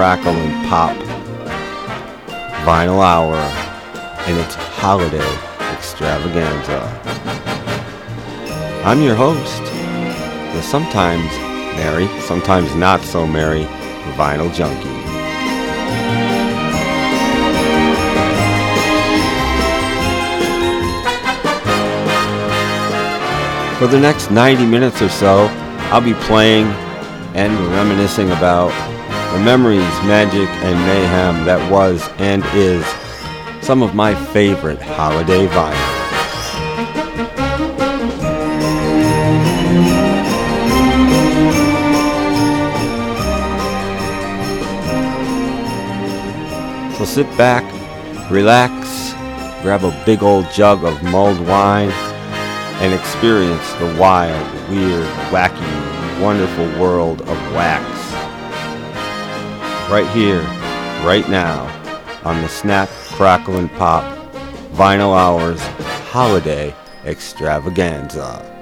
Crackle, and Pop Vinyl Hour and its holiday extravaganza. I'm your host, the sometimes merry, sometimes not so merry vinyl junkie. For the next 90 minutes or so, I'll be playing and reminiscing about the memories, magic, and mayhem that was and is some of my favorite holiday vinyl. So sit back, relax, grab a big old jug of mulled wine, and experience the wild, weird, wacky, wonderful world of wax. Right here, right now, on the Snap, Crackle, and Pop Vinyl Hours Holiday Extravaganza.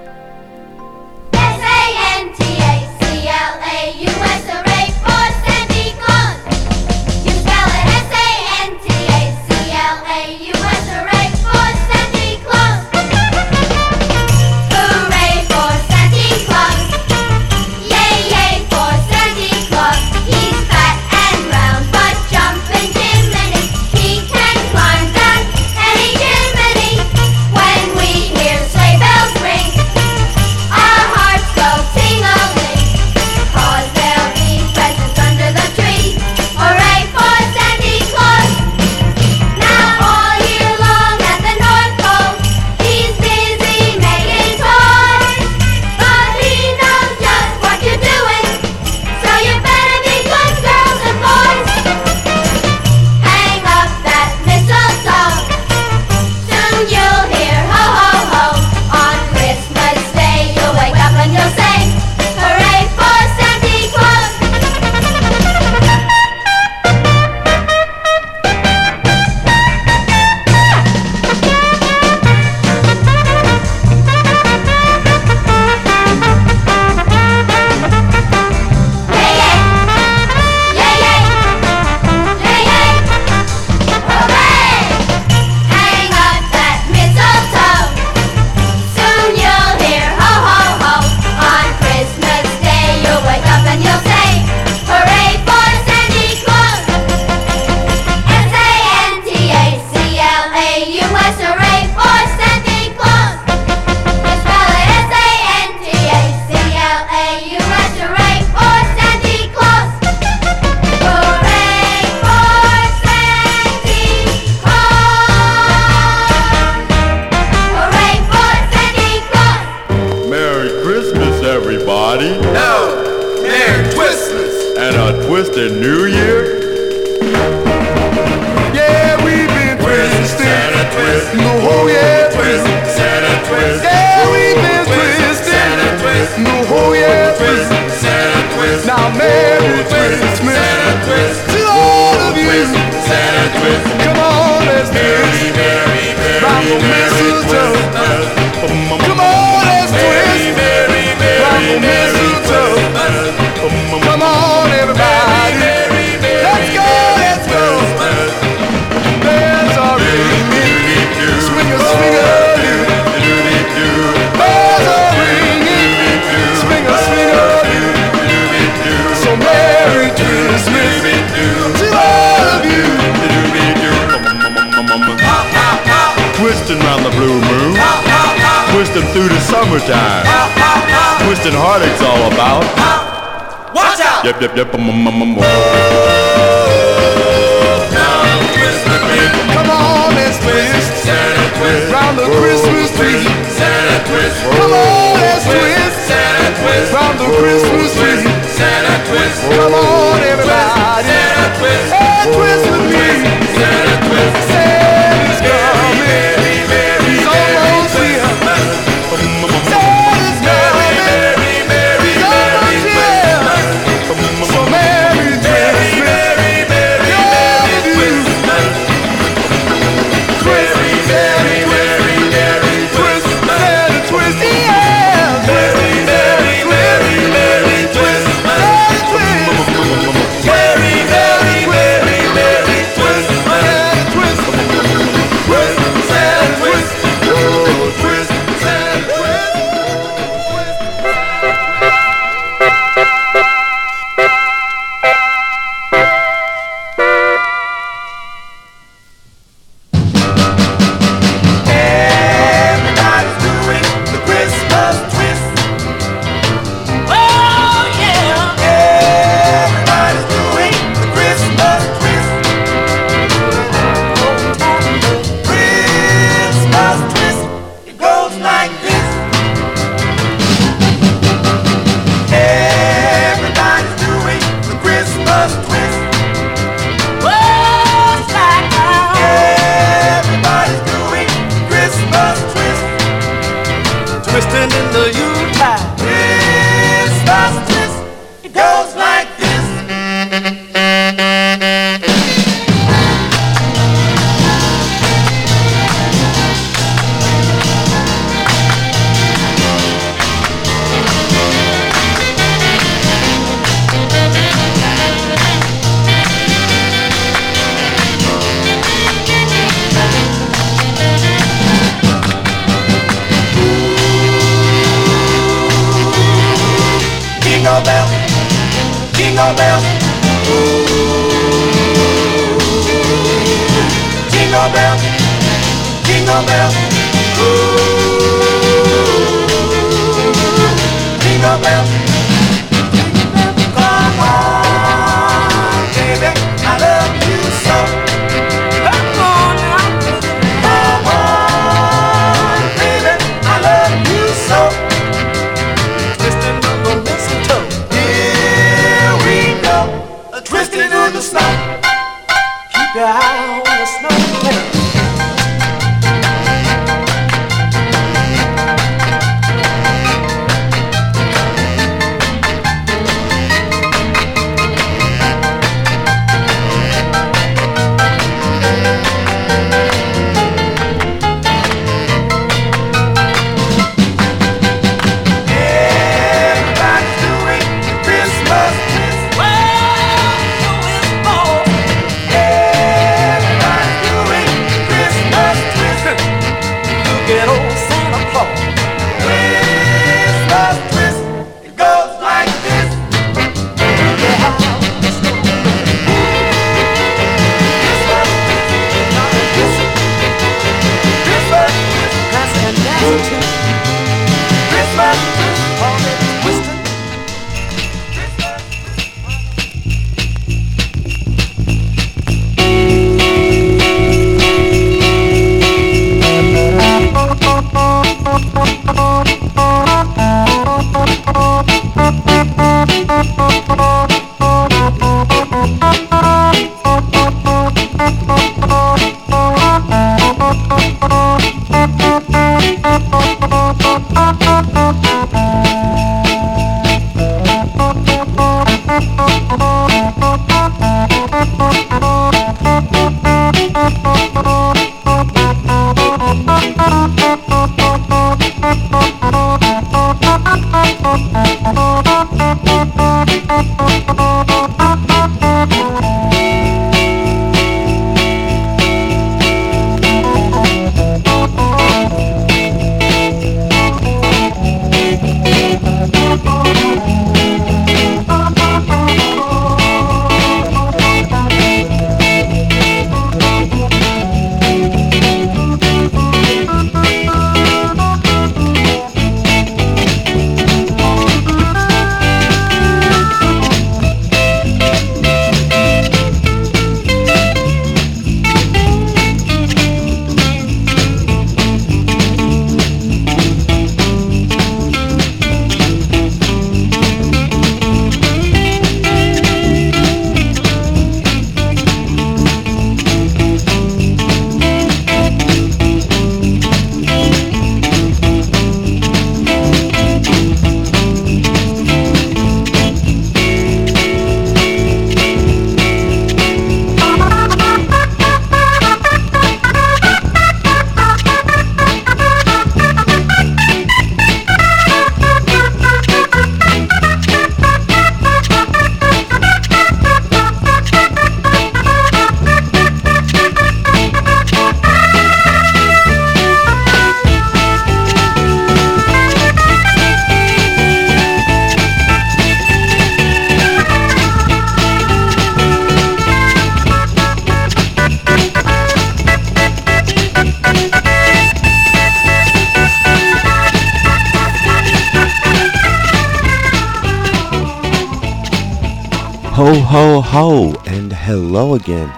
Hello again,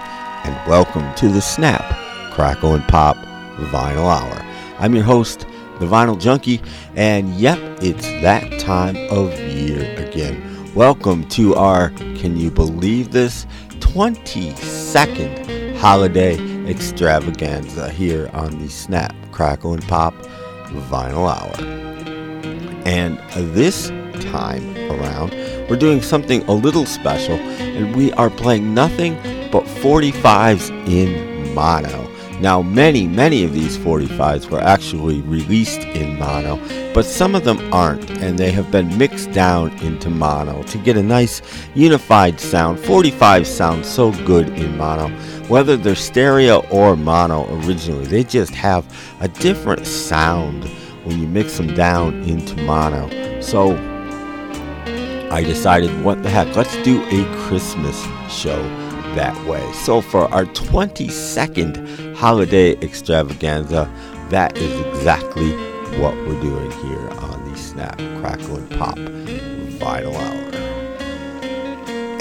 and welcome to the Snap, Crackle, and Pop Vinyl Hour. I'm your host, the Vinyl Junkie, and yep, it's that time of year again. Welcome to our, can you believe this, 22nd holiday extravaganza here on the Snap, Crackle, and Pop Vinyl Hour. And this time around, we're doing something a little special, and we are playing nothing but 45s in mono. Now, many, many of these 45s were actually released in mono, but some of them aren't, and they have been mixed down into mono to get a nice unified sound. 45s sound so good in mono, whether they're stereo or mono originally, they just have a different sound when you mix them down into mono. So, I decided, what the heck, let's do a Christmas show that way. So for our 22nd holiday extravaganza, that is exactly what we're doing here on the Snap, Crackle, and Pop Vinyl Hour.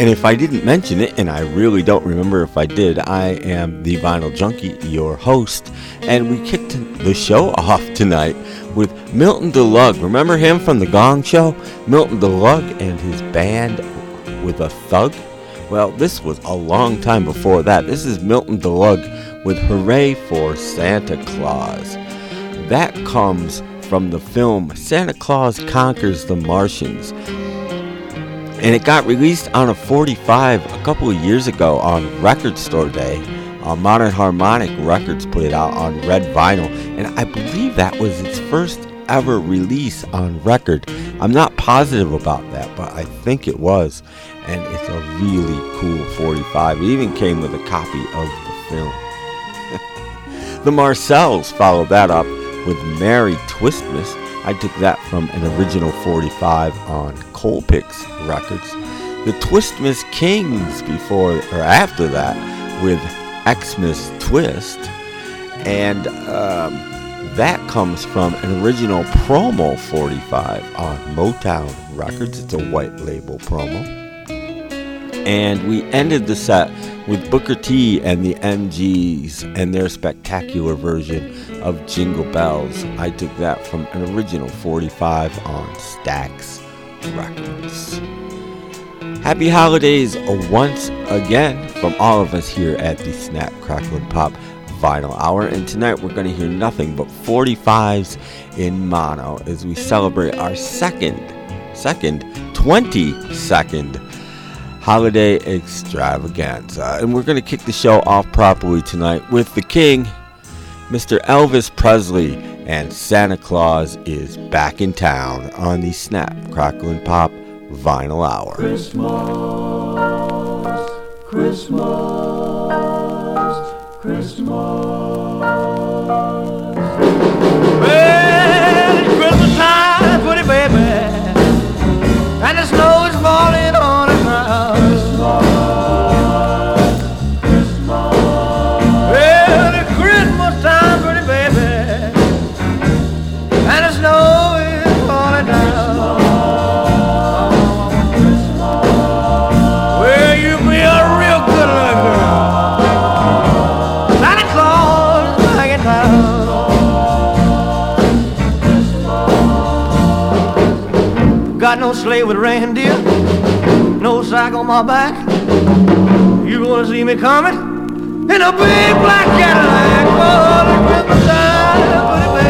And if I didn't mention it, and I really don't remember if I did, I am the Vinyl Junkie, your host, and we kicked the show off tonight with Milton DeLugg. Remember him from The Gong Show? Milton DeLugg and his band with a thug? Well, this was a long time before that. This is Milton DeLugg with Hooray for Santa Claus. That comes from the film Santa Claus Conquers the Martians. And it got released on a 45 a couple of years ago on Record Store Day. Uh, Modern Harmonic Records put it out on red vinyl, and I believe that was its first ever release on record. I'm not positive about that, but I think it was. And it's a really cool 45. It even came with a copy of the film. the Marcels followed that up with Merry Twistmas. I took that from an original 45 on Colpix Records. The Twistmas Kings before or after that with Xmas Twist. And um, that comes from an original promo 45 on Motown Records. It's a white label promo. And we ended the set with Booker T and the MGs and their spectacular version of Jingle Bells. I took that from an original 45 on Stax Records. Happy holidays once again from all of us here at the Snap Crackle and Pop Vinyl Hour. And tonight we're going to hear nothing but 45s in mono as we celebrate our second, second, 22nd holiday extravaganza. And we're going to kick the show off properly tonight with the king, Mr. Elvis Presley, and Santa Claus is back in town on the Snap, Crackle, and Pop Vinyl Hour. Christmas, Christmas, Christmas. My back. You gonna see me coming in a big black Cadillac? The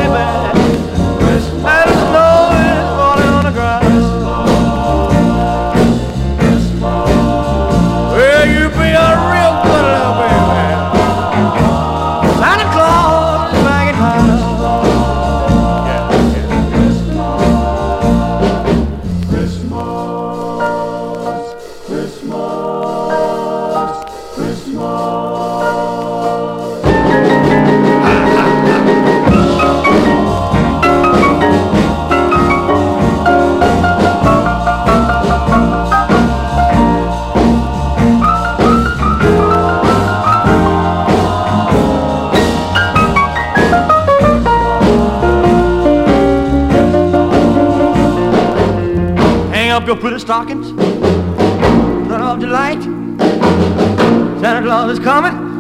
stockings. Turn off the light. Santa Claus is coming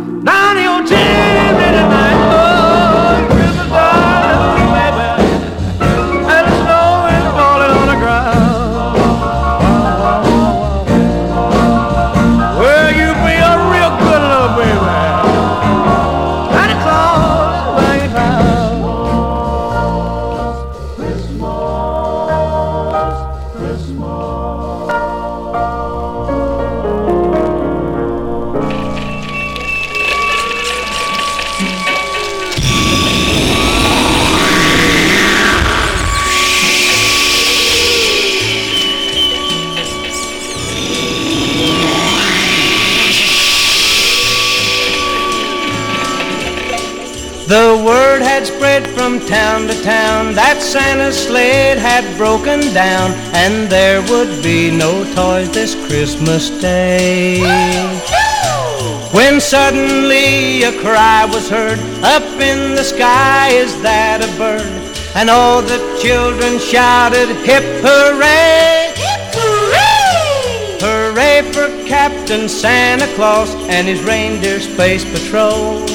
from town to town that Santa's sled had broken down and there would be no toys this Christmas day. When suddenly a cry was heard up in the sky, is that a bird? And all the children shouted, hip hooray! Hip hooray! Hooray for Captain Santa Claus and his reindeer space patrol.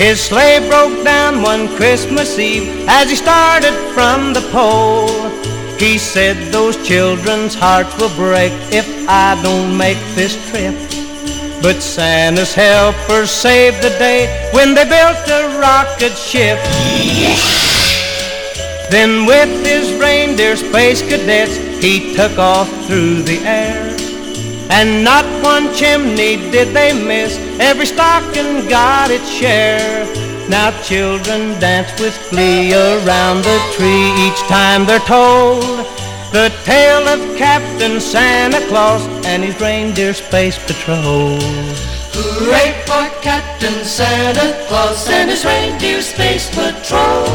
His sleigh broke down one Christmas Eve as he started from the pole. He said those children's hearts will break if I don't make this trip. But Santa's helpers saved the day when they built a rocket ship. Then with his reindeer space cadets, he took off through the air. And not one chimney did they miss. Every stocking got its share. Now children dance with glee around the tree each time they're told the tale of Captain Santa Claus and his reindeer space patrol. Hooray for Captain Santa Claus and his reindeer space patrol.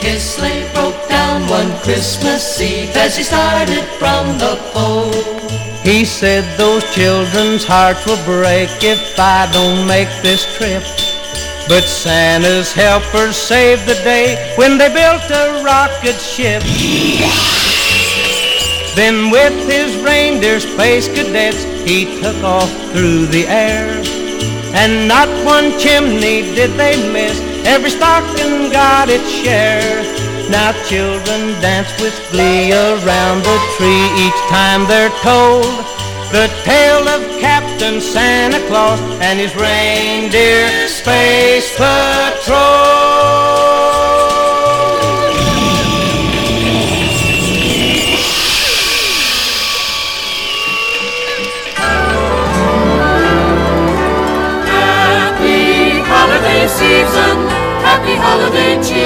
His sleigh broke down one Christmas Eve as he started from the pole. He said those children's hearts will break if I don't make this trip. But Santa's helpers saved the day when they built a rocket ship. Then with his reindeer space cadets, he took off through the air. And not one chimney did they miss, every stocking got its share. Now children dance with glee around the tree each time they're told the tale of Captain Santa Claus and his reindeer space patrol. Happy holiday season, happy holiday cheer.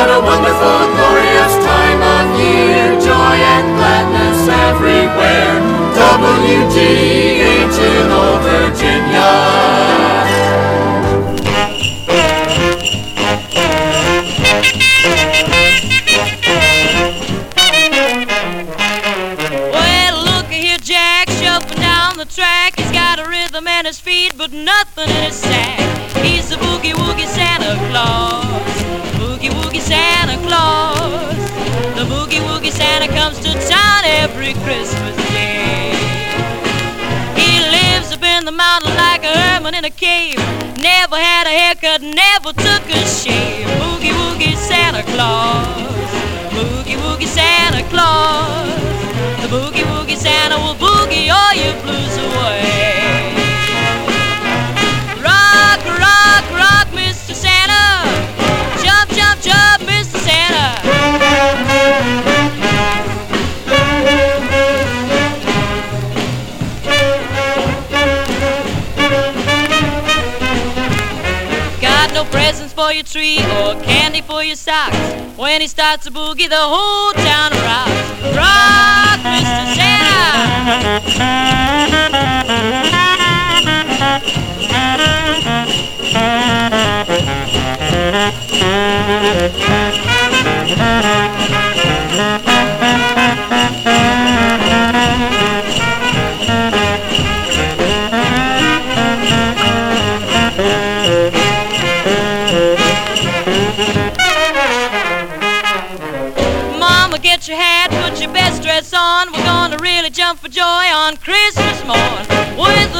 What a wonderful, glorious time of year. Joy and gladness everywhere. WGH in old Virginia. Haircut, never took a shave. Boogie woogie Santa Claus. Boogie woogie Santa Claus. The boogie woogie Santa will boogie all your blues for your tree or candy for your socks. When he starts to boogie, the whole town rocks. Rock, Mr. Santa. On. We're gonna really jump for joy on Christmas morn with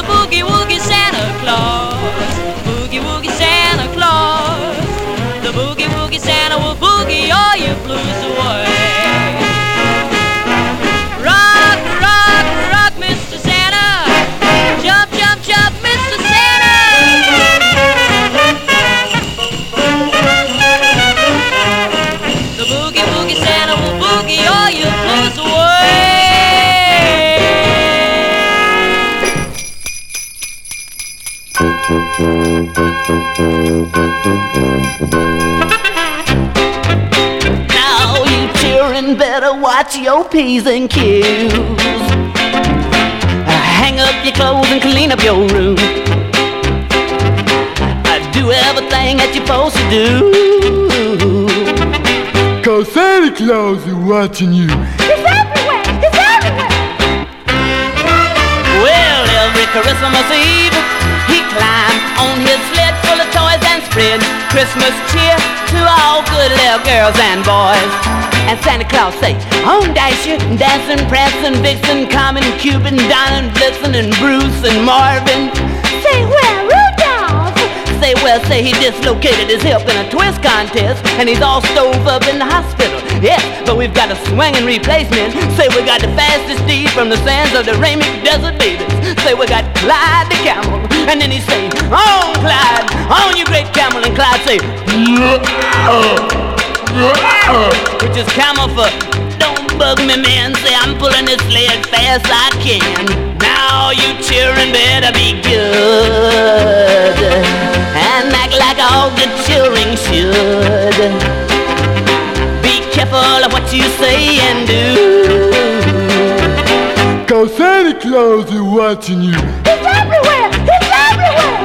watch your P's and Q's. Uh, Hang up your clothes and clean up your room. Uh, Do do everything that you're supposed to do. Cause Santa Claus is watching you. He's everywhere. He's everywhere. Well, every Christmas Eve, he climbed on his sled full of toys and spread Christmas cheer to all good little girls and boys. And Santa Claus say, on Dasher, dancing, prancing, vixen, common, Cupid, Donald, Blitzen, and Bruce and Marvin. Say where, Rudolph? Say, well, say he dislocated his hip in a twist contest, and he's all stove up in the hospital. Yes, but we've got a swinging replacement. Say we got the fastest steed from the sands of the Ramic Desert baby. Say we got Clyde the camel, and then he say, on Clyde, on you great camel, and Clyde say, which is camel for don't bug me, man. Say I'm pulling this sled fast I can. Now you children better be good and act like all good children should. Be careful of what you say and do. Cause Santa Claus is watching you. He's everywhere. He's everywhere.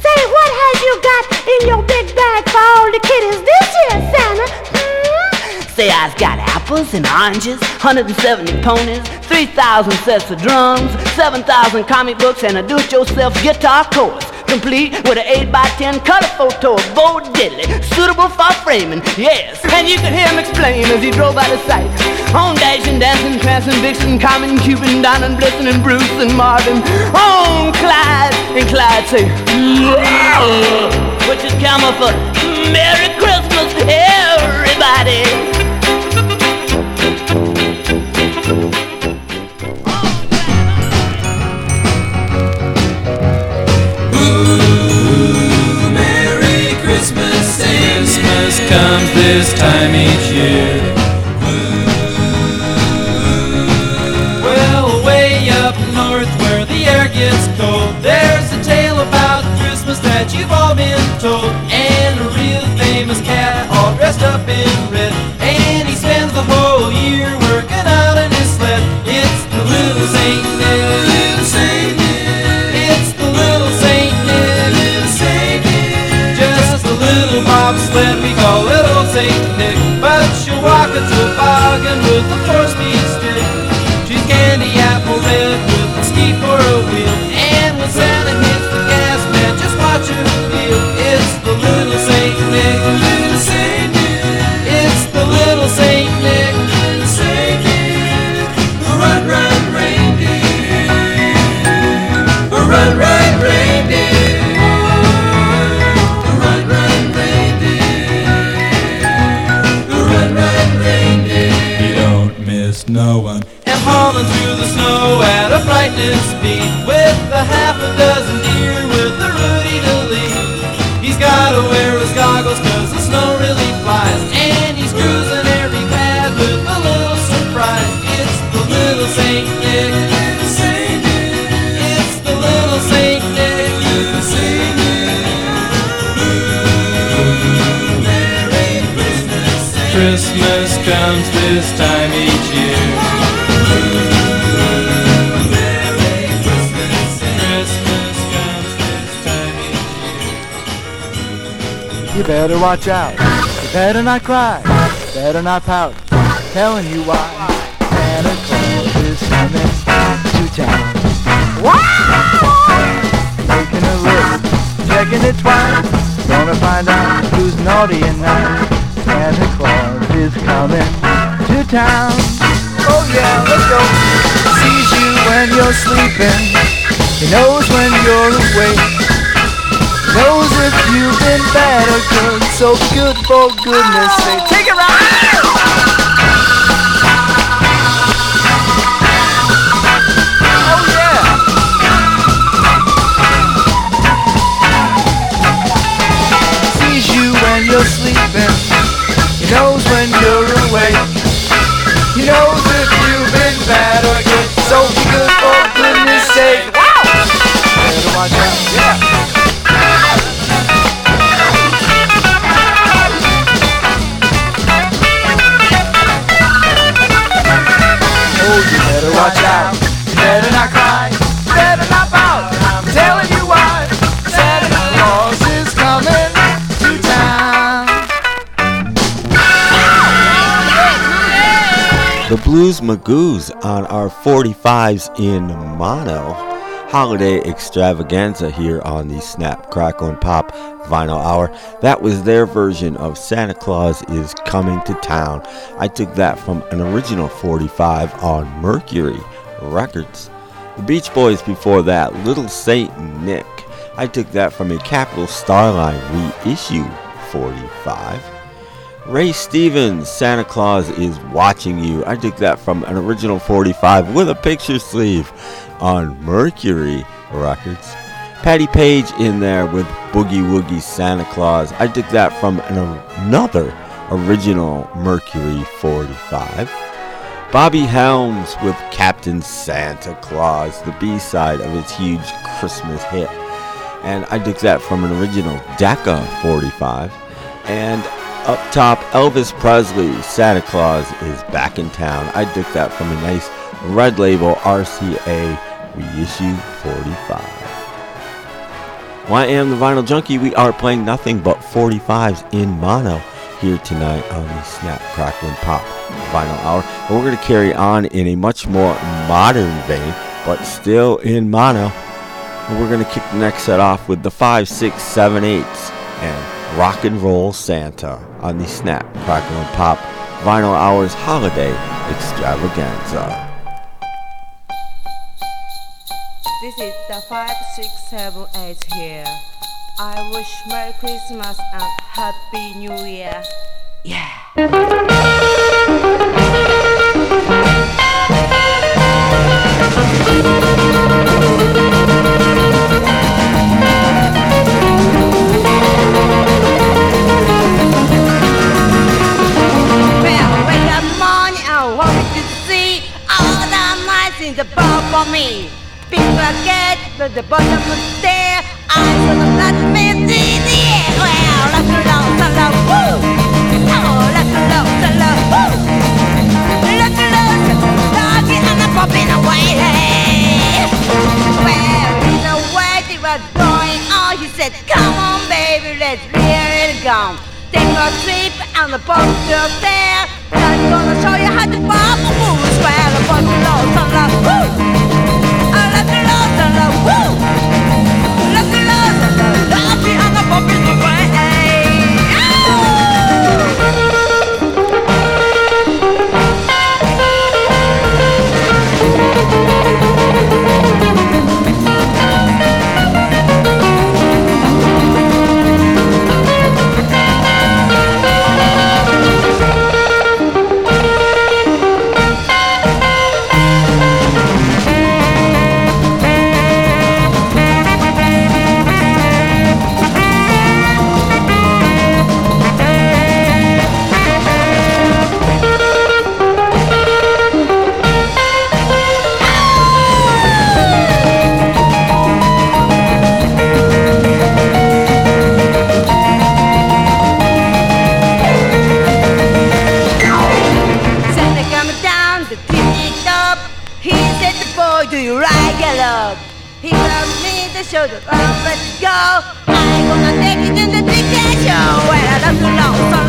Say, what has you got in your big bag for all the kiddies this year, Santa? Hmm? Say I've got apples and oranges, 170 ponies, 3,000 sets of drums, 7,000 comic books, and a do-it-yourself guitar course. Complete with an 8 by 10 color photo of Bo Diddley, suitable for framing, yes. And you could hear him explain as he drove out of sight. On dashing, dancing, prancing, vixen, common, Cupid, Don and Blitzen, and Bruce and Marvin. On Clyde, and Clyde say, which is camel for Merry Christmas, everybody. Christmas comes this time each year. Well, way up north where the air gets cold, there's a tale about Christmas that you've all been told. And a real famous cat, all dressed up in red, toboggan no one. And hauling through the snow at a frightening speed with a half a dozen deer with a Rudy to lead. He's gotta wear his goggles cause the snow really flies. And he's cruising every path with a little surprise. It's the little Saint Nick. It's the little Saint Nick. Little Saint Nick. Merry Christmas. Christmas comes this time each You better watch out. You better not cry. You better not pout. I'm Telling you why. Santa Claus is coming to town. Taking a look, checking it twice. Gonna find out who's naughty and nice. Santa Claus is coming to town. Oh yeah, let's go. Sees you when you're sleeping. He knows when you're awake. Knows if you've been bad or good, so good for goodness sake. Take it right! Oh yeah! Sees you when you're sleeping. He knows when you're awake. He knows if you've been bad or good, so good for goodness sake. Watch out. Better not cry. Better not. I'm telling you why. Santa Claus is coming to town. The Blues Magoos on our 45s in mono. Holiday extravaganza here on the Snap, Crackle, and Pop Vinyl Hour. That was their version of Santa Claus is Coming to Town I took that from an original 45 on Mercury Records. The Beach Boys before that, Little Saint Nick. I took that from a Capitol Starline reissue 45. Ray Stevens, Santa Claus is watching you. I took that from an original 45 with a picture sleeve on Mercury Records. Patti Page in there with Boogie Woogie Santa Claus. I took that from an, another original Mercury 45. Bobby Helms with Captain Santa Claus, the B side of his huge Christmas hit. And I took that from an original Decca 45. And up top, Elvis Presley, Santa Claus is back in town. I took that from a nice red label RCA reissue 45. Well, I am the Vinyl Junkie. We are playing nothing but 45s in mono here tonight on the Snap, Crackle, and Pop Vinyl Hour. And we're going to carry on in a much more modern vein, but still in mono. And we're going to kick the next set off with the 5, 6, 7, 8s and Rock and Roll Santa on the Snap, Crackle, and Pop Vinyl Hours Holiday Extravaganza. This is the 5678 here. I wish Merry Christmas and Happy New Year. Yeah. Well, wake up morning, I wanted to see all the mice in the bar for me. People get to the bottom of the. Gonna show you how to pop a woo. Well, the boat low, solo, woo! Doggy, and I'm said, the boy, do you like it up? He told me to show the love, let's go. I'm gonna take it in the show. Well, I love to know, solo,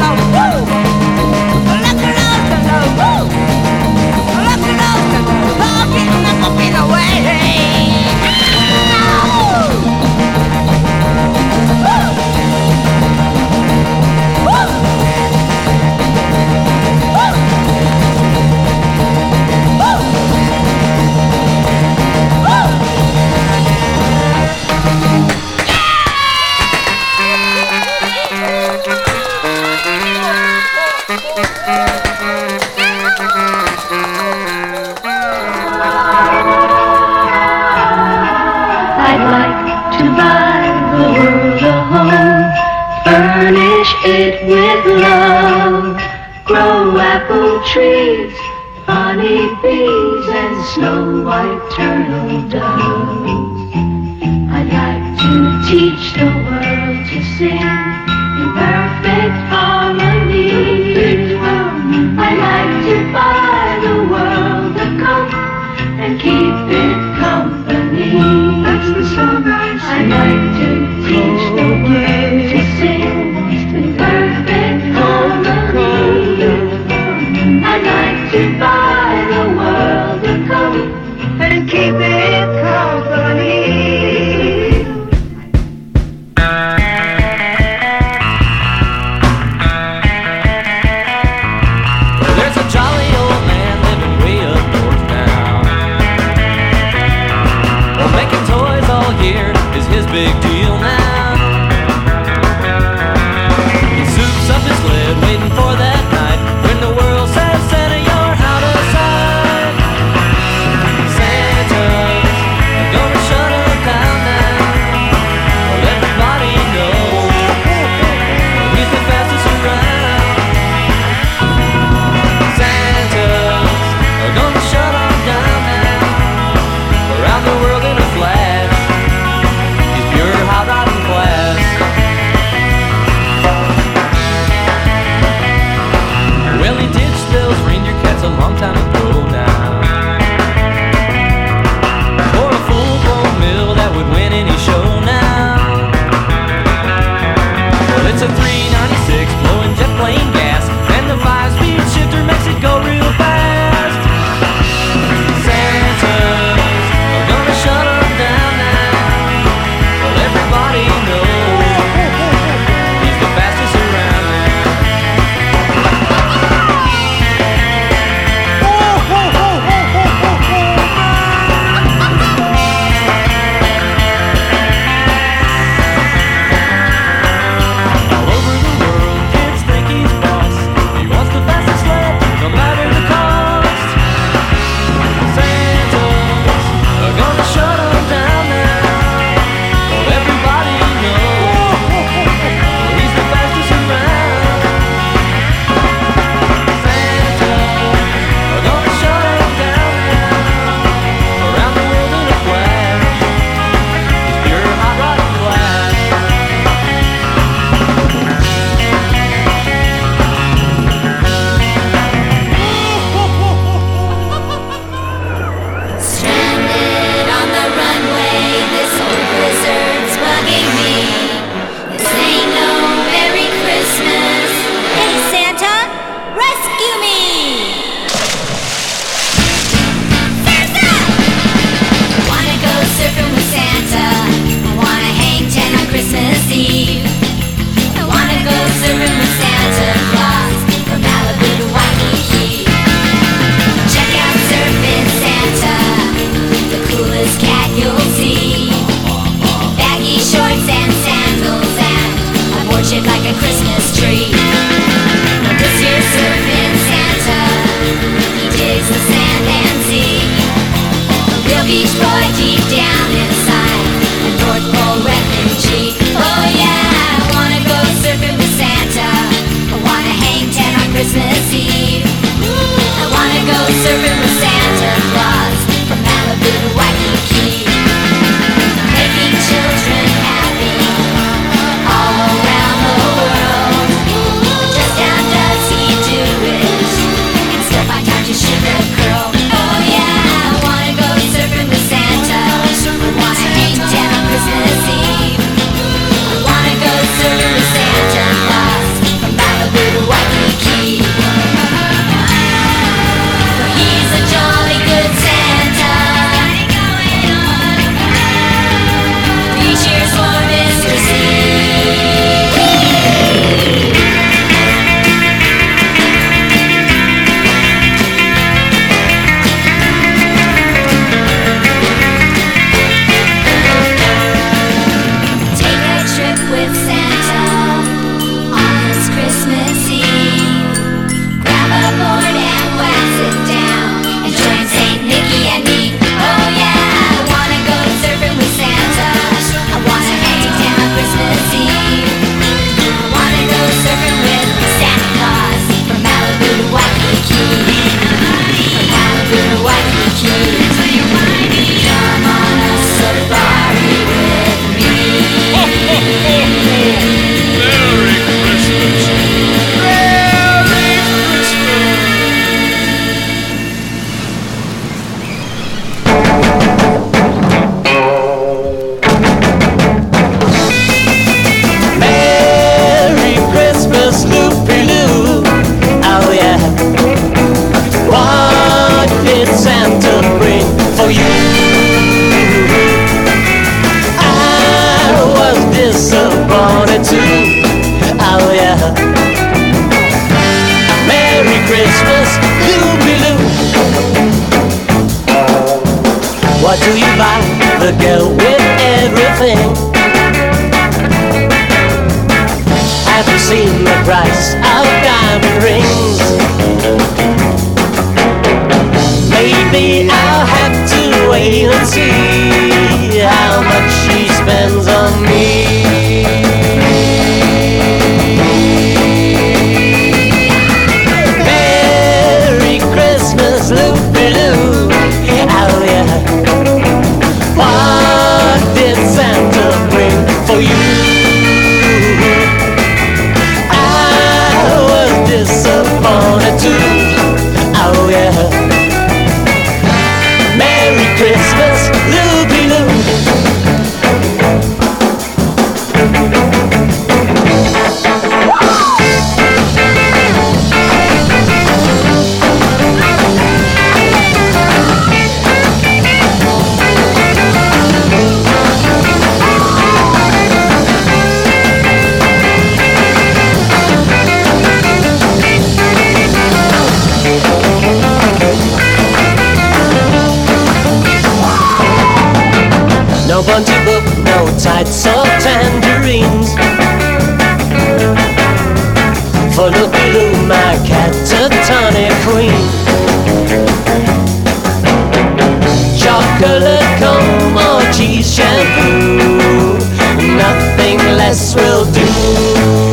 nothing less will do.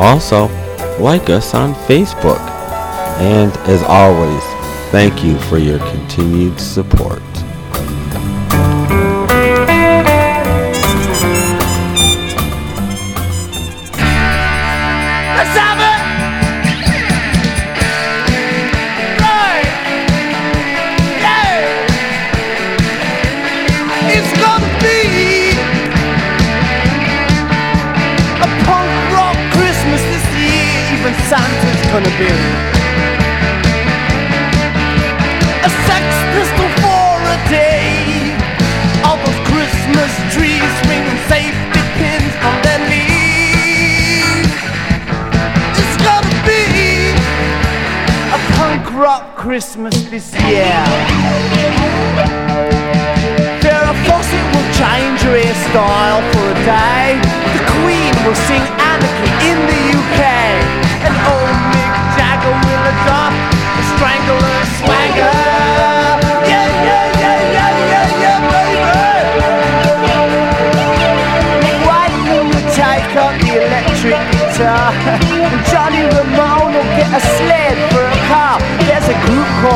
Also, like us on Facebook. And as always, thank you for your continued support.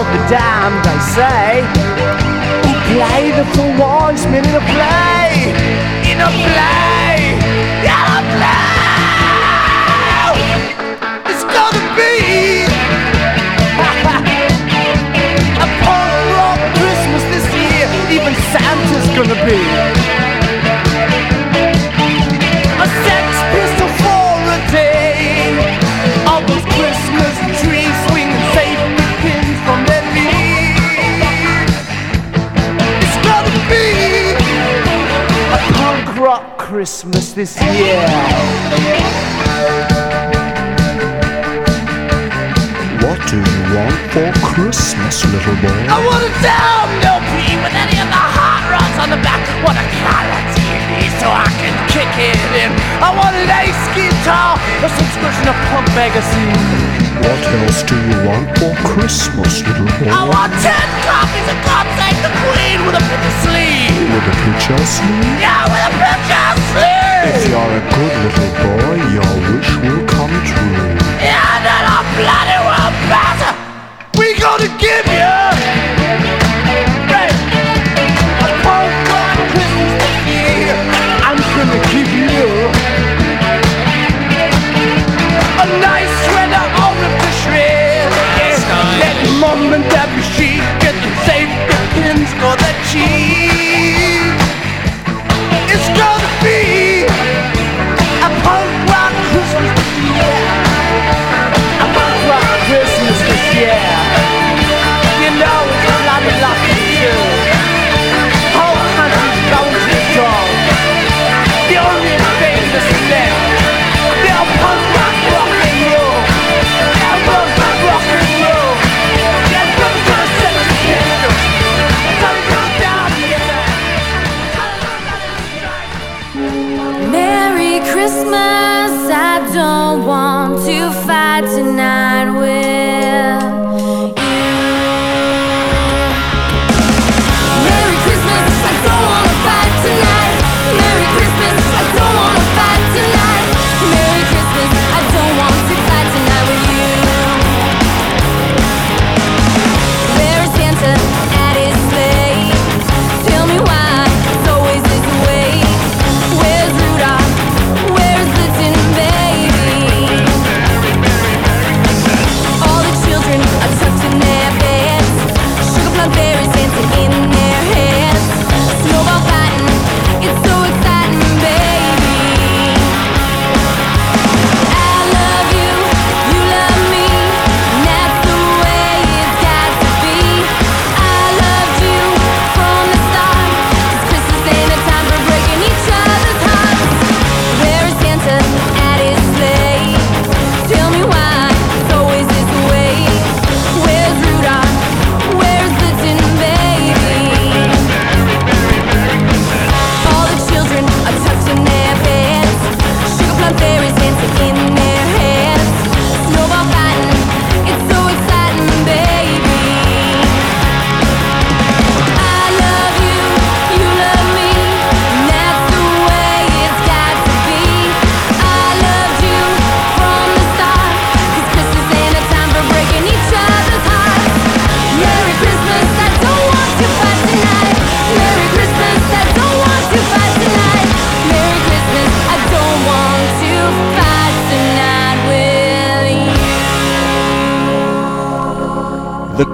of the damned, they say. who Play the full wise men in a play, in a play, in a play. It's gonna be a punk rock Christmas this year. Even Santa's gonna be. Christmas this year. What do you want for Christmas, little boy? I want a down LP with Eddie and the Hot Rods on the back. What a color TV so I can kick it in. I want an ace guitar, a subscription to Punk Magazine. What else do you want for Christmas, little boy? I want ten copies of God Save the Queen with a picture sleeve. With a picture sleeve? Yeah, with a picture sleeve. If you're a good little boy, your wish will come true. Yeah, then I'm bloody well better. We gonna give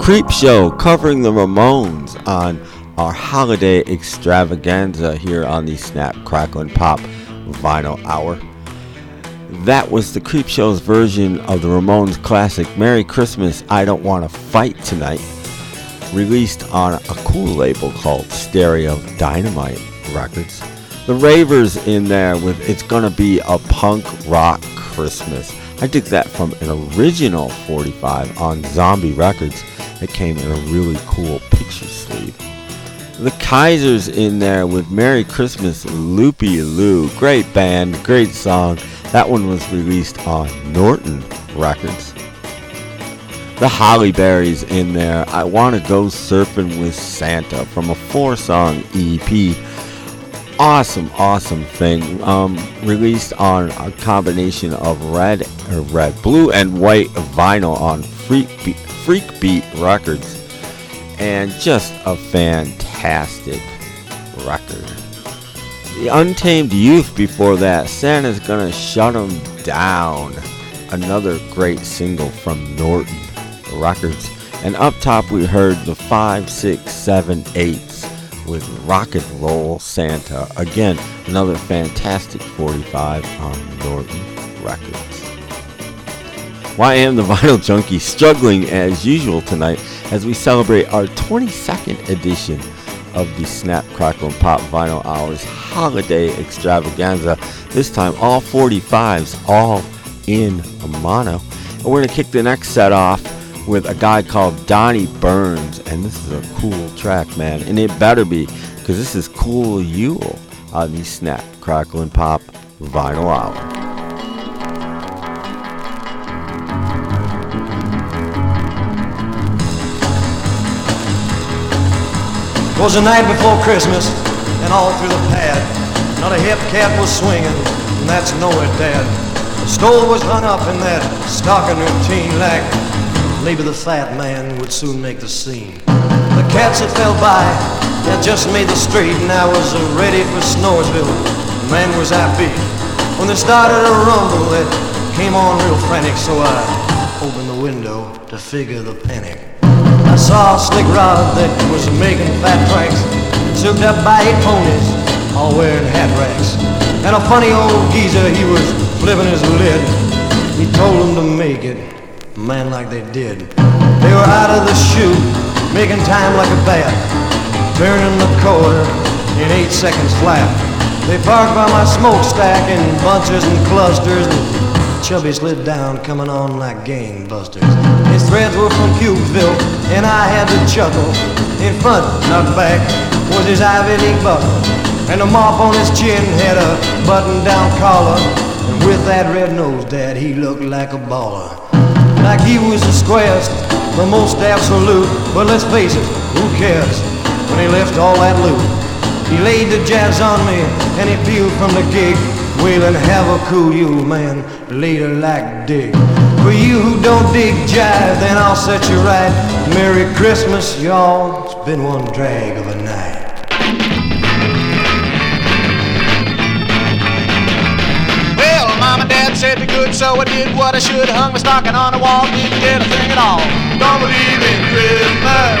Creepshow covering the Ramones on our holiday extravaganza here on the Snap, Crackle, and Pop Vinyl Hour. That was the Creepshow's version of the Ramones classic Merry Christmas, I Don't Want to Fight Tonight, released on a cool label called Stereo Dynamite Records. The Ravers in there with It's Gonna Be a Punk Rock Christmas. I took that from an original 45 on Zombie Records that came in a really cool picture sleeve. The Kaisers in there with Merry Christmas Loopy Loo. Great band, great song. That one was released on Norton Records. The Hollyberries in there. I Want to Go Surfing with Santa from a four song EP. Awesome, awesome thing. Um, released on a combination of red, red, blue, and white vinyl on Freak Beat, Freak Beat Records. And just a fantastic record. The Untamed Youth before that. Santa's gonna shut 'em down. Another great single from Norton Records. And up top we heard the 5, 6, 7, 8s with Rock and Roll Santa. Again, another fantastic 45 on Norton Records. Why am the Vinyl Junkie struggling as usual tonight as we celebrate our 22nd edition of the Snap, Crackle, and Pop Vinyl Hours Holiday Extravaganza. This time, all 45s, all in mono. And we're going to kick the next set off with a guy called Donny Burns, and this is a cool track, man. And it better be, because this is Cool Yule on the Snap, Crackle, and Pop Vinyl Hour. Was the night before Christmas, and all through the pad, not a hip cat was swinging, and that's nowhere dad. The stove was hung up in that stocking routine, like maybe the fat man would soon make the scene. The cats that fell by had just made the street, and I was ready for Snoresville. Man, was I beat. When they started a rumble, it came on real frantic, so I opened the window to figure the panic. I saw a slick rod that was making fat tracks, souped up by eight ponies, all wearing hat racks. And a funny old geezer, he was flipping his lid. He told them to make it, man, like they did. They were out of the chute, making time like a bat, turning the corner in eight seconds flat. They parked by my smokestack in bunches and clusters. And Chubby slid down, coming on like gangbusters. His threads were from Cubesville, and I had to chuckle. In front, not back, was his Ivy League buckle. And the mop on his chin had a button-down collar. And with that red nose, Dad, he looked like a baller. Like he was the squarest, the most absolute. But let's face it, who cares when he left all that loot? He laid the jazz on me, and he peeled from the gig. Waylon, have a cool Yule, man, later like dig. For you who don't dig jive, then I'll set you right. Merry Christmas, y'all. It's been one drag of a night. Well, mom and dad said be good, so I did what I should. Hung my stocking on the wall, didn't get a thing at all. Don't believe in Christmas.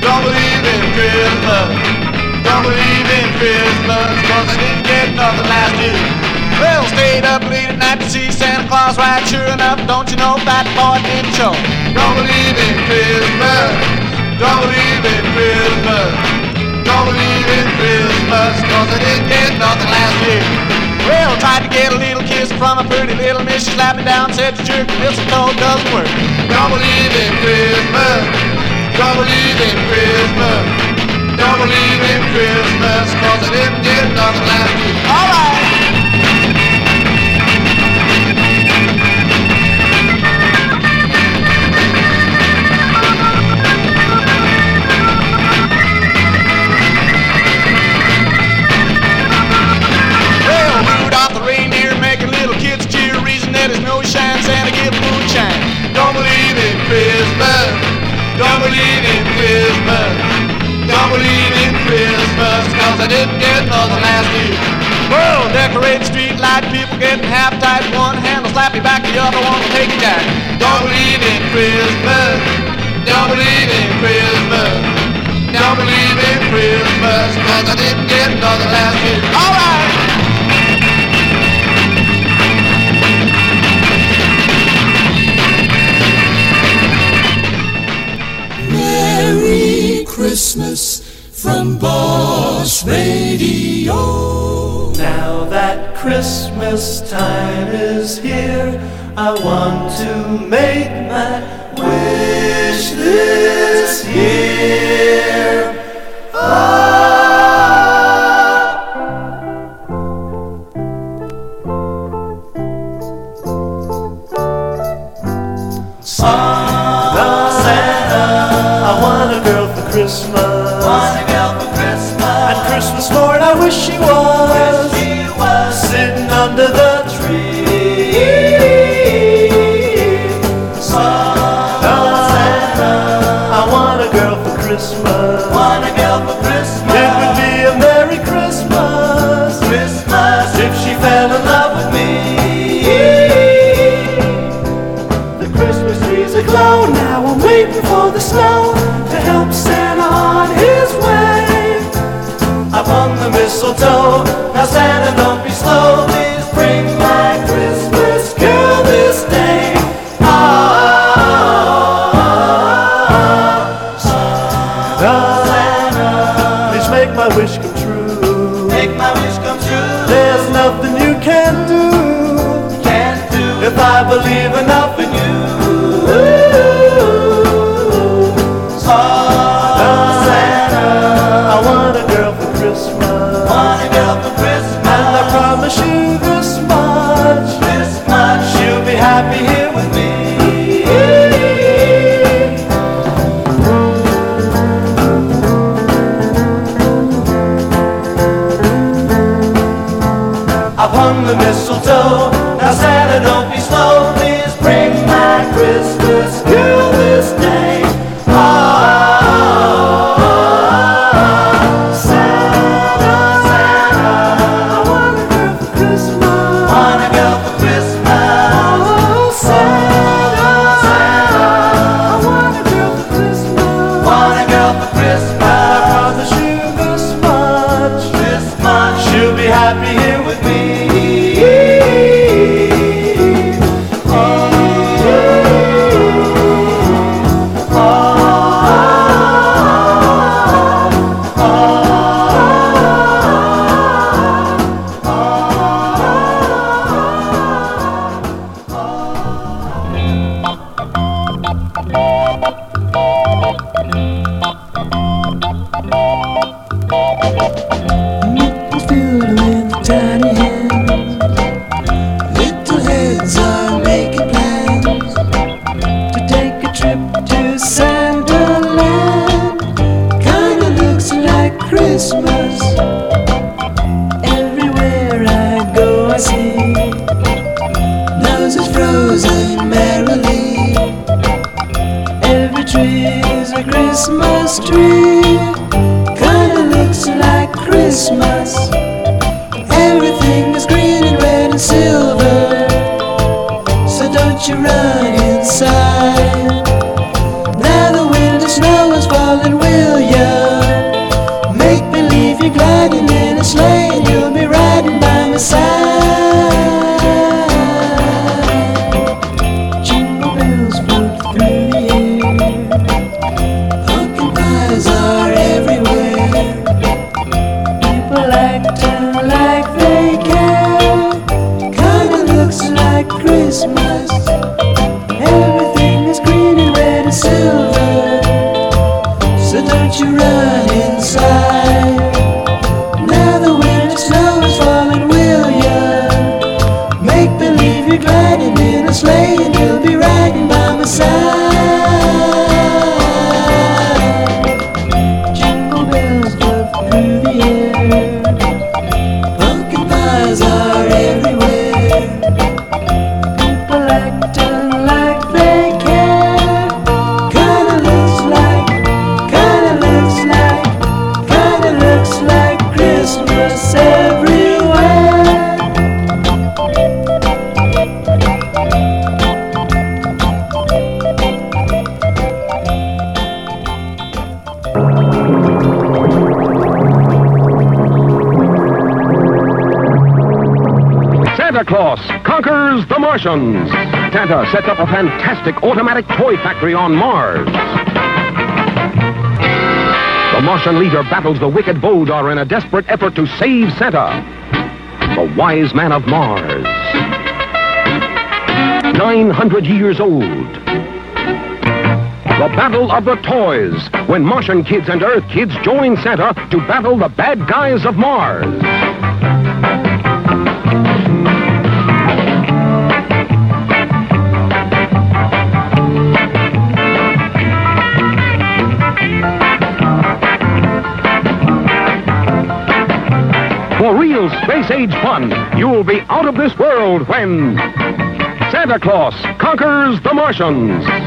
Don't believe in Christmas. Don't believe in Christmas, cause I didn't get nothing last year. Well, stayed up late at night to see Santa Claus ride. Sure enough, don't you know that boy didn't show? Don't believe in Christmas. Don't believe in Christmas. Don't believe in Christmas, cause I didn't get nothing last year. Well, tried to get a little kiss from a pretty little miss. She slapped me down, said the jerk mistletoe doesn't work. Don't believe in Christmas. Don't believe in Christmas. Don't believe in Christmas, cause I upon the mistletoe. Now Santa, don't be slow, please bring my Christmas. versus the Martians. Santa sets up a fantastic automatic toy factory on Mars. The Martian leader battles the wicked Voldar in a desperate effort to save Santa, the wise man of Mars. 900 years old. The Battle of the Toys, when Martian kids and Earth kids join Santa to battle the bad guys of Mars. real space-age fun. You'll be out of this world when Santa Claus conquers the Martians.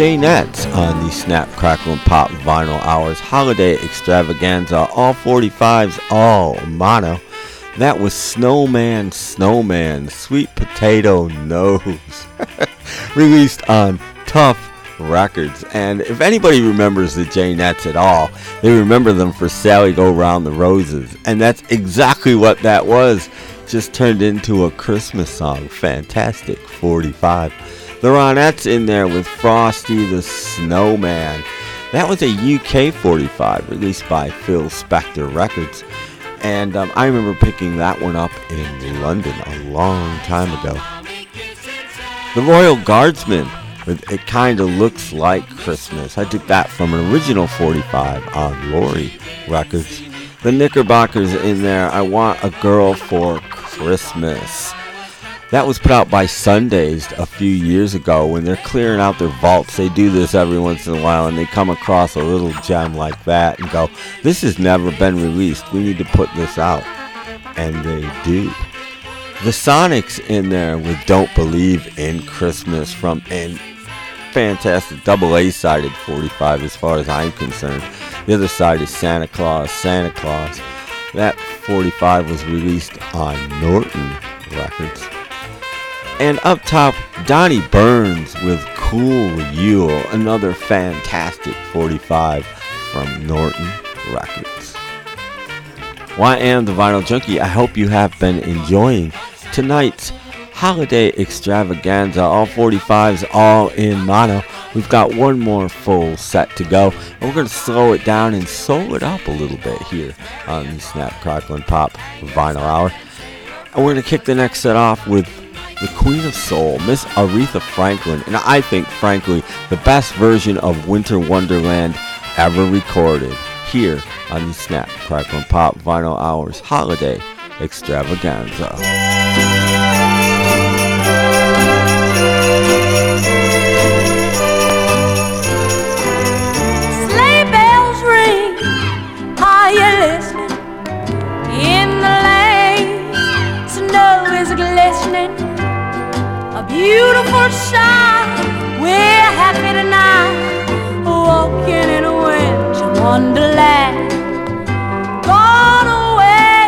Jaynettes on the Snap, Crackle, and Pop Vinyl Hours Holiday Extravaganza, all 45s, all mono. That was Snowman Snowman, Sweet Potato Nose, released on Tuff Records. And if anybody remembers the Jaynettes at all, they remember them for Sally Go Round the Roses. And that's exactly what that was. Just turned into a Christmas song. Fantastic 45. The Ronettes in there with Frosty the Snowman. That was a UK 45 released by Phil Spector Records. And um, I remember picking that one up in London a long time ago. The Royal Guardsmen with It Kinda Looks Like Christmas. I took that from an original 45 on Laurie Records. The Knickerbockers in there, I Want a Girl for Christmas. That was put out by Sundazed a few years ago when they're clearing out their vaults. They do this every once in a while and they come across a little gem like that and go, This has never been released. We need to put this out. And they do. The Sonics in there with Don't Believe in Christmas from an fantastic double A sided 45 as far as I'm concerned. The other side is Santa Claus, Santa Claus. That 45 was released on Norton Records. And up top, Donny Burns with Cool Yule, another fantastic 45 from Norton Records. Well, I am the Vinyl Junkie. I hope you have been enjoying tonight's holiday extravaganza. All 45s, all in mono. We've got one more full set to go. And we're going to slow it down and soul it up a little bit here on the Snap, Crackle, and Pop Vinyl Hour. And we're going to kick the next set off with the Queen of Soul, Miss Aretha Franklin, and I think, frankly, the best version of Winter Wonderland ever recorded here on the Snap, Crackle, and Pop Vinyl Hours Holiday Extravaganza. Beautiful sight. We're happy tonight, walking in a winter wonderland. Gone away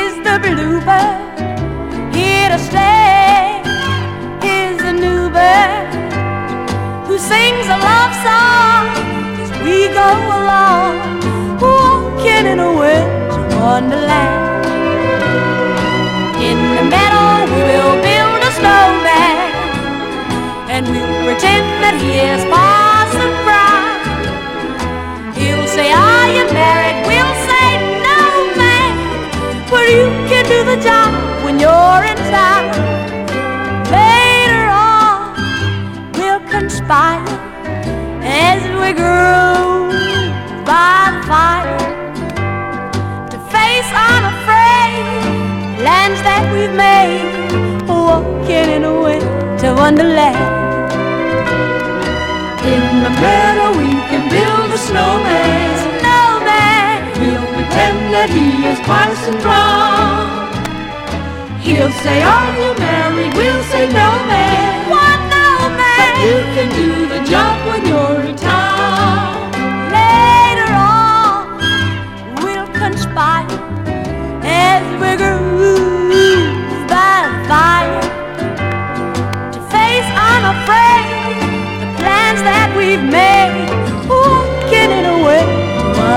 is the bluebird. Here to stay is the new bird who sings a love song as we go along, walking in a winter wonderland. In the meadow, we will build a snowman, and we'll pretend that he is Parson Brown. He'll say, Are you married? We'll say, No, man, but you can do the job when you're in town. Later on, we'll conspire as we grow by the fire to face unafraid lands that we've made, walking in a winter wonderland. In the meadow, we can build a snowman. Snowman. We'll pretend that he is Parson Brown. He'll say, Are you married? We'll say, No, man. What, no, man? But you can do the job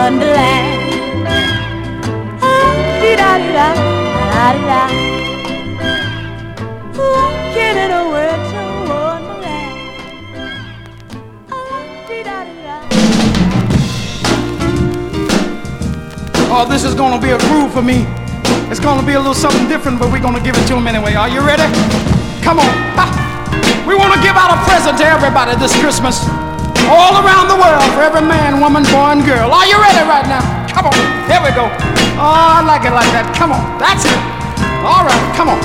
wonderland. Ah, da da, da da. Walking in a wonderland. Oh, this is gonna be a groove for me. It's gonna be a little something different, but we're gonna give it to them anyway. Are you ready? Come on. We wanna give out a present to everybody this Christmas. All around the world, for every man, woman, boy, and girl. Are you ready right now? Come on. Here we go. Oh, I like it like that. Come on. That's it. All right, come on.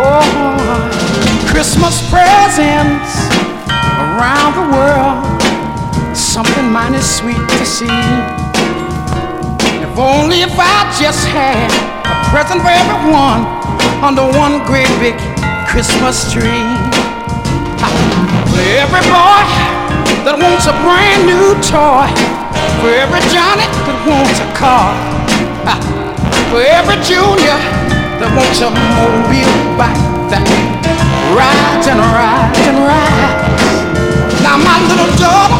Oh, Christmas presents around the world. Something mighty sweet to see. If only if I just had a present for everyone under one great big Christmas tree. Every boy that wants a brand new toy. For every Johnny that wants a car. For every junior that wants a mobile bike that rides and rides and rides. Now my little daughter,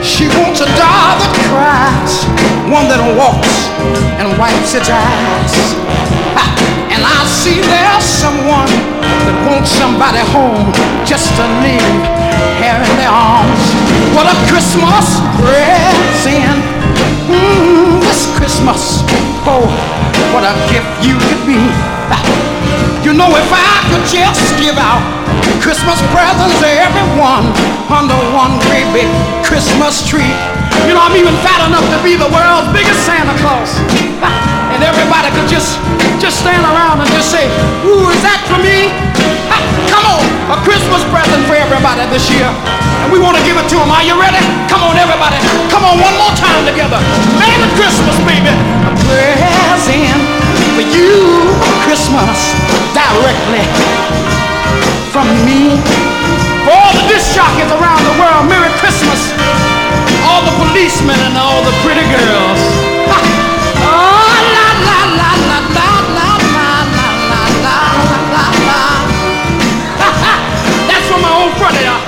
she wants a doll that cries, one that walks and wipes its eyes. And I see there's someone wants somebody home just to leave hair in their arms. What a Christmas present. Mm, this Christmas. Oh, what a gift you could be. You know, if I could just give out Christmas presents to everyone under one great big Christmas tree. You know, I'm even fat enough to be the world's biggest Santa Claus. And everybody could just just stand around and just say, Ooh, is that for me? Ha, Come on, a Christmas present for everybody this year. And we want to give it to them. Are you ready? Come on, everybody. Come on, one more time together. Merry Christmas, baby. A present for you, Christmas, directly from me. For all the disc jockeys around the world, Merry Christmas. All the policemen and all the pretty girls. Yeah.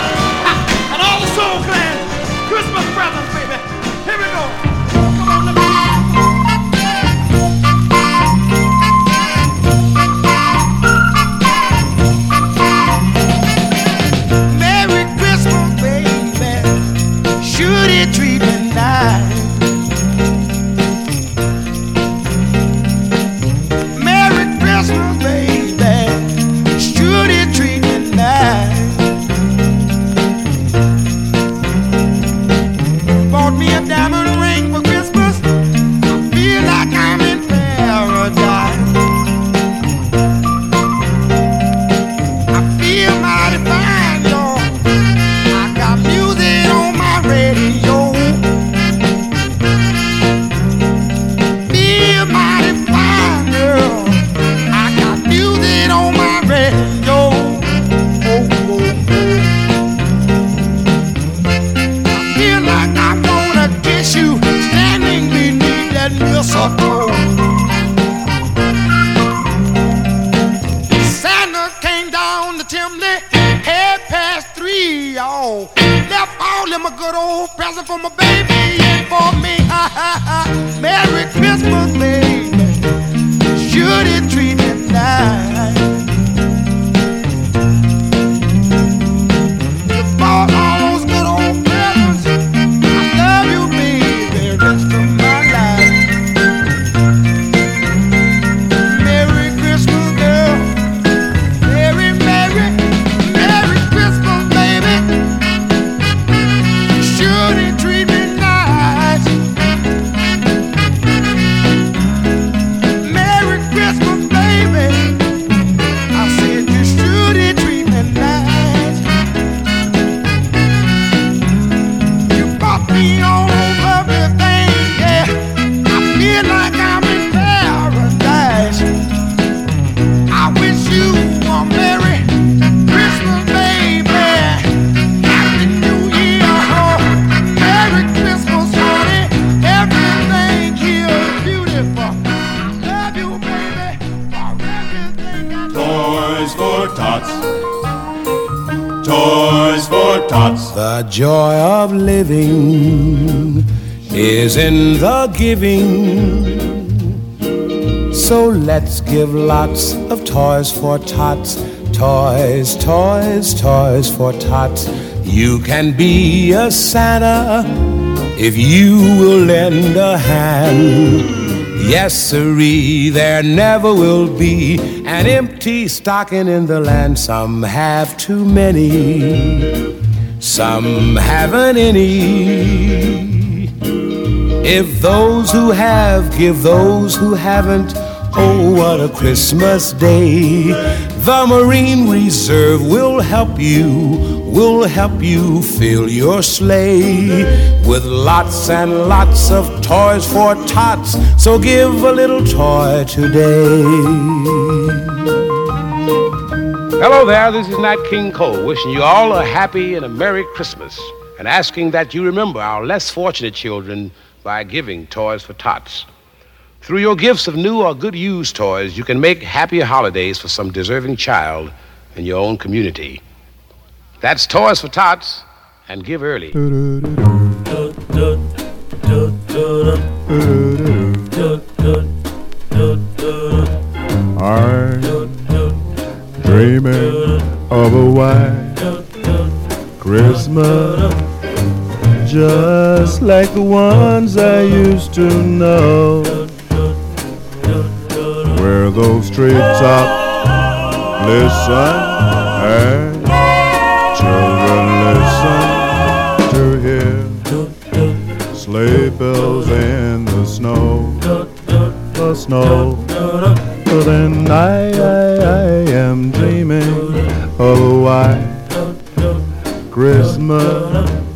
In the giving. So let's give lots of toys for tots. Toys, toys, toys for tots. You can be a Santa if you will lend a hand. Yes, siree, there never will be an empty stocking in the land. Some have too many, some haven't any. If those who have give those who haven't, oh, what a Christmas day. The Marine Reserve will help you, will help you fill your sleigh with lots and lots of toys for tots. So give a little toy today. Hello there, this is Nat King Cole wishing you all a happy and a Merry Christmas and asking that you remember our less fortunate children by giving Toys for Tots. Through your gifts of new or good used toys, you can make happier holidays for some deserving child in your own community. That's Toys for Tots and give early. I'm dreaming of a white Christmas just like the ones I used to know. Where those treetops listen and children listen to hear sleigh bells in the snow. The snow. But then I, I, I am dreaming of a white Christmas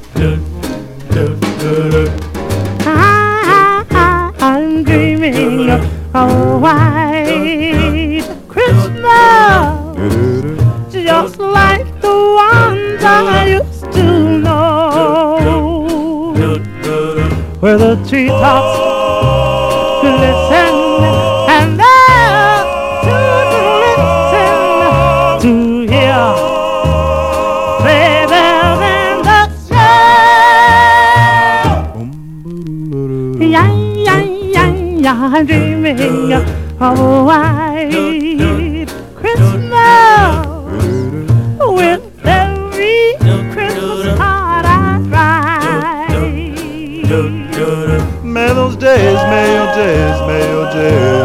Treetops Listen and the children listen to hear bells in the snow. Yeah, yeah, yeah, yeah, dreaming of a may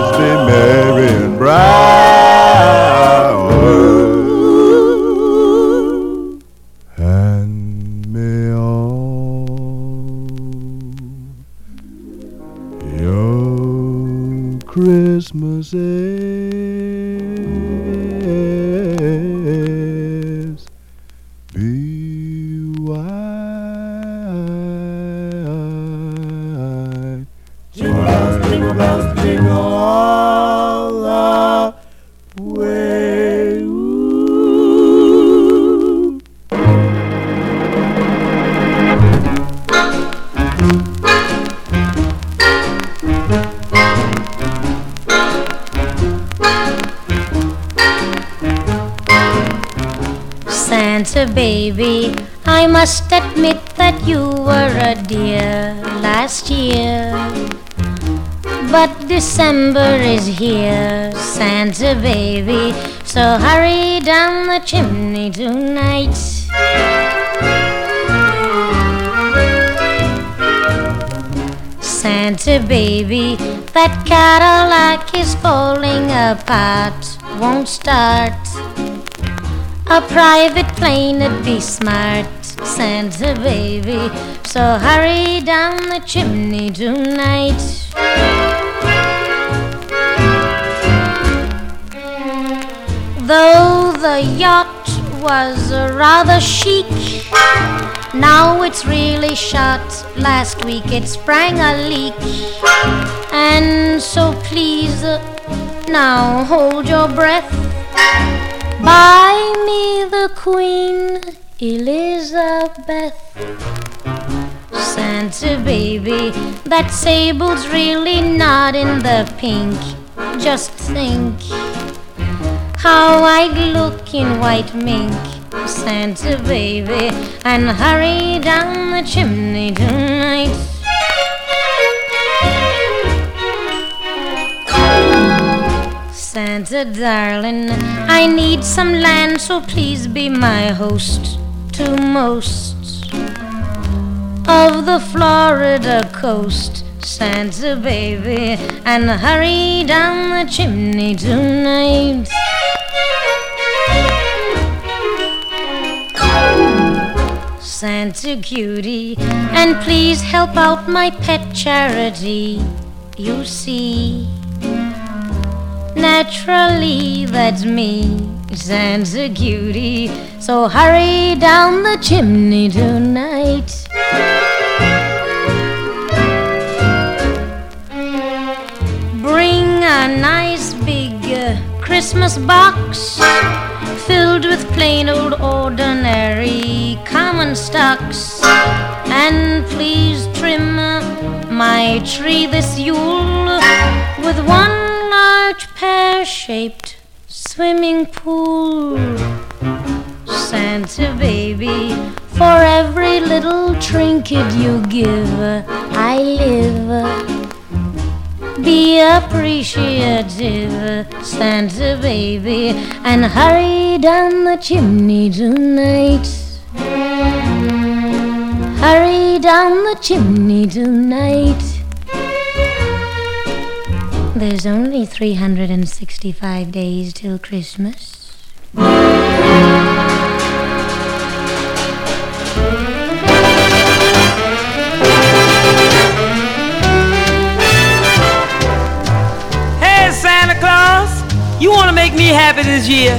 A private plane would be smart, Santa baby. So hurry down the chimney tonight. Though the yacht was rather chic, now it's really shot. Last week it sprang a leak. And so please, uh, now hold your breath. Buy me the Queen Elizabeth. Santa baby, that sable's really not in the pink. Just think how I'd look in white mink. Santa baby, and hurry down the chimney tonight. Santa darling, I need some land, so please be my host to most of the Florida coast. Santa baby, and hurry down the chimney tonight. Santa cutie, and please help out my pet charity. you see. Naturally, that's me, Santa cutie. So hurry down the chimney tonight. Bring a nice big uh, Christmas box filled with plain old ordinary common stocks. And please trim my tree this Yule with one large pear shaped swimming pool. Santa baby, for every little trinket you give, I live. Be appreciative, Santa baby, and hurry down the chimney tonight. Hurry down the chimney tonight. There's only 365 days till Christmas. Hey, Santa Claus, you want to make me happy this year?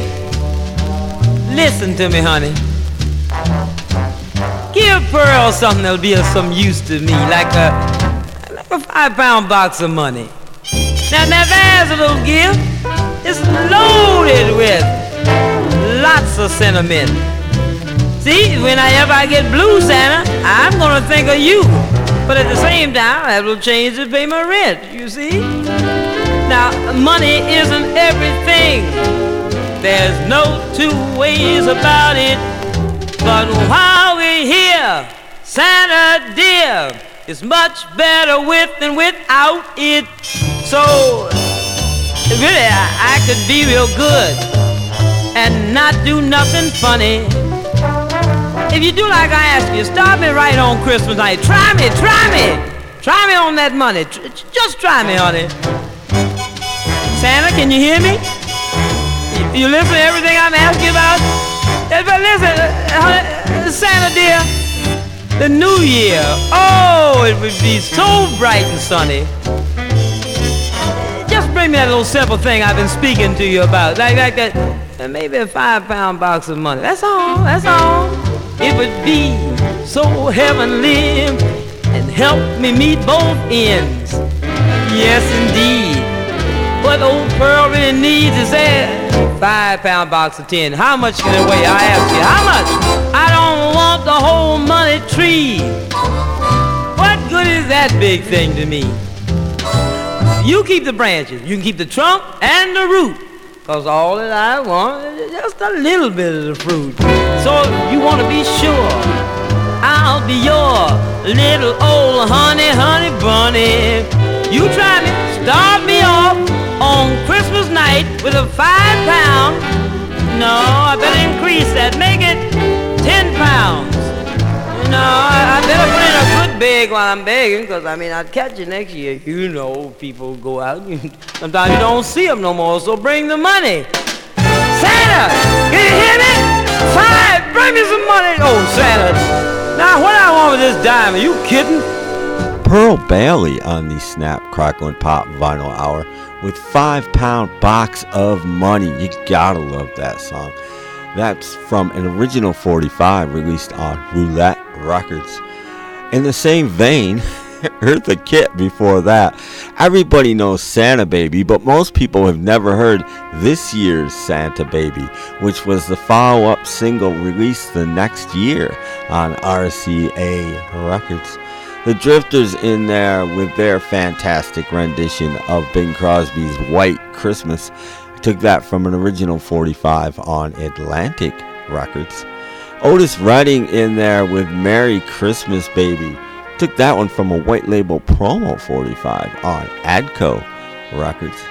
Listen to me, honey. Give Pearl something that'll be of some use to me, like a, like a five pound box of money. Now, now there's a little gift. It's loaded with lots of sentiment. See, whenever I get blue, Santa, I'm gonna think of you. But at the same time, I will change to pay my rent, you see? Now, money isn't everything. There's no two ways about it. But while we're here, Santa dear, it's much better with than without it. So, really, I, I could be real good and not do nothing funny. If you do like I ask you, start me right on Christmas night. Try me, try me. Try me on that money. Tr- just try me, honey. Santa, can you hear me? You, you listen to everything I'm asking about? Eh, But listen, uh, honey, uh, Santa dear, the new year, oh, it would be so bright and sunny. Bring me that little simple thing I've been speaking to you about, like, like that, uh, maybe a five pound box of money. That's all, that's all. It would be so heavenly and help me meet both ends. Yes, indeed. What old Pearl really needs is that five pound box of tin. How much can it weigh? I ask you, how much? I don't want the whole money tree. What good is that big thing to me? You keep the branches. You can keep the trunk and the root. Cause all that I want is just a little bit of the fruit. So you want to be sure I'll be your little old honey, honey bunny. You try me, start me off on Christmas night with a five pound. No, I better increase that. Make it ten pounds. No, I, I better put in a good bag while I'm begging, because I mean, I'd catch you next year. You know, people go out. Sometimes you don't see them no more, so bring the money. Santa, can you hear me? Five, bring me some money. Oh, Santa. Now, what I want with this dime? Are you kidding? Pearl Bailey on the Snap, Crackle, and Pop Vinyl Hour with five pound box of money. You gotta love that song. That's from an original 45 released on Roulette Records. In the same vein, Eartha Kitt before that. Everybody knows Santa Baby, but most people have never heard this year's Santa Baby, which was the follow up single released the next year on RCA Records. The Drifters in there with their fantastic rendition of Bing Crosby's White Christmas. I took that from an original 45 on Atlantic Records. Otis Redding in there with Merry Christmas Baby. Took that one from a white label promo 45 on Atco Records.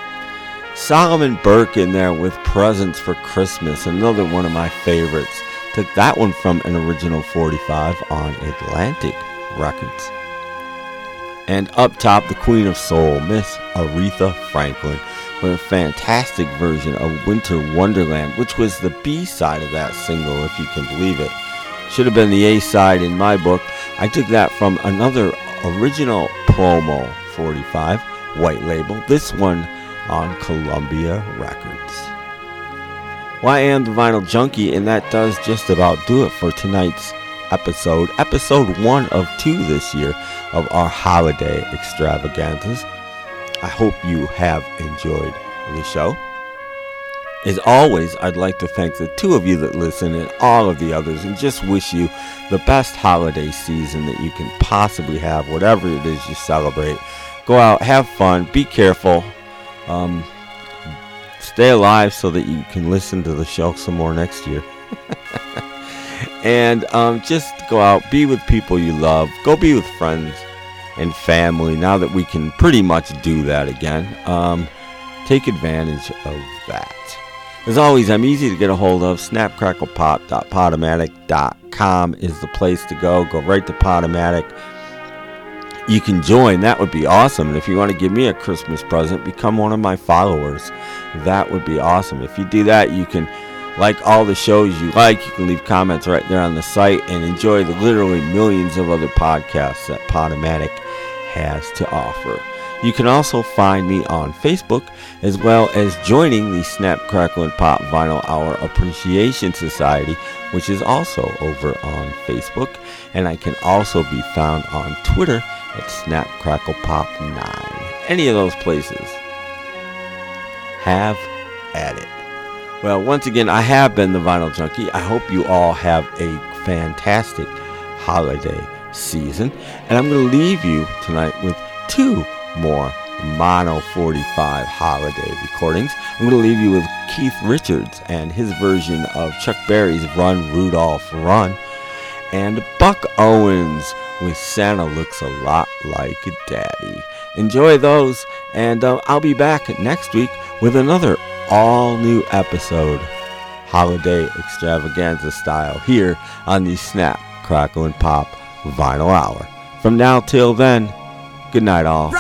Solomon Burke in there with Presents for Christmas, another one of my favorites. Took that one from an original 45 on Atlantic Records. And up top, the Queen of Soul, Miss Aretha Franklin, with a fantastic version of Winter Wonderland, which was the B side of that single, if you can believe it. Should have been the A side in my book. I took that from another original promo 45 white label, this one on Columbia Records. Well, I am the Vinyl Junkie, and that does just about do it for tonight's episode, episode one of two this year of our holiday extravaganzas. I hope you have enjoyed the show. As always, I'd like to thank the two of you that listen and all of the others and just wish you the best holiday season that you can possibly have, whatever it is you celebrate. Go out, have fun, be careful, um, stay alive so that you can listen to the show some more next year. and um, just go out, be with people you love, go be with friends and family now that we can pretty much do that again. Um, take advantage of that. As always, I'm easy to get a hold of. Snapcracklepop.podomatic.com is the place to go. Go right to Podomatic. You can join. That would be awesome. And if you want to give me a Christmas present, become one of my followers. That would be awesome. If you do that, you can like all the shows you like. You can leave comments right there on the site and enjoy the literally millions of other podcasts that Podomatic has to offer. You can also find me on Facebook as well as joining the Snap Crackle and Pop Vinyl Hour Appreciation Society, which is also over on Facebook. And I can also be found on Twitter at Snap Crackle Pop 9. Any of those places. Have at it. Well, once again, I have been the Vinyl Junkie. I hope you all have a fantastic holiday season. And I'm going to leave you tonight with two more Mono 45 holiday recordings. I'm going to leave you with Keith Richards and his version of Chuck Berry's Run Rudolph Run, and Buck Owens with Santa Looks a Lot Like Daddy. Enjoy those, and uh, I'll be back next week with another all new episode, holiday extravaganza style, here on the Snap, Crackle, and Pop Vinyl Hour. From now till then, good night, all.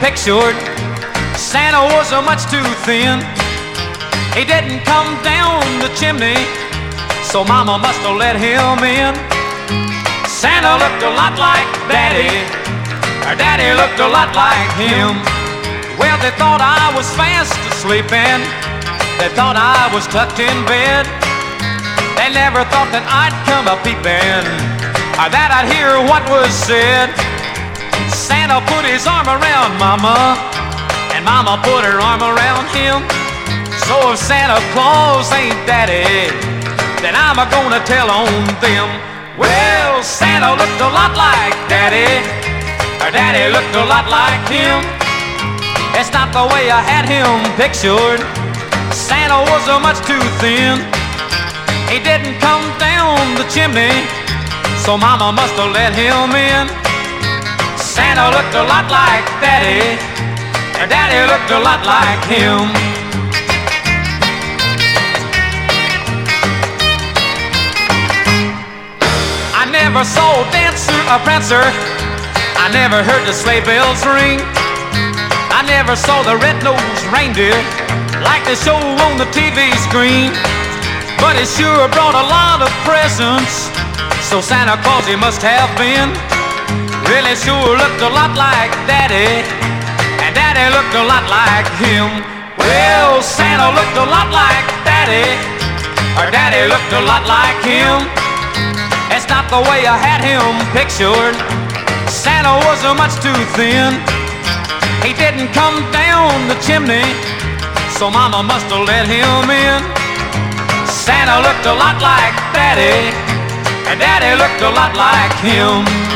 Pictured. Santa was much too thin. He didn't come down the chimney, so Mama must have let him in. Santa looked a lot like Daddy. Our daddy looked a lot like him. Well, they thought I was fast asleep and they thought I was tucked in bed. They never thought that I'd come a peeping or that I'd hear what was said. Santa put his arm around Mama, and Mama put her arm around him. So if Santa Claus ain't Daddy, then I'm a gonna tell on them. Well, Santa looked a lot like Daddy, or Daddy looked a lot like him. It's not the way I had him pictured. Santa was a much too thin. He didn't come down the chimney, so Mama must have let him in. Santa looked a lot like Daddy, and Daddy looked a lot like him. I never saw a dancer, a prancer. I never heard the sleigh bells ring. I never saw the red-nosed reindeer like they show on the TV screen. But it sure brought a lot of presents, so Santa Claus he must have been. Really sure looked a lot like Daddy, and Daddy looked a lot like him. Well, Santa looked a lot like Daddy, or Daddy looked a lot like him. It's not the way I had him pictured. Santa was much too thin. He didn't come down the chimney, so Mama must have let him in. Santa looked a lot like Daddy, and Daddy looked a lot like him.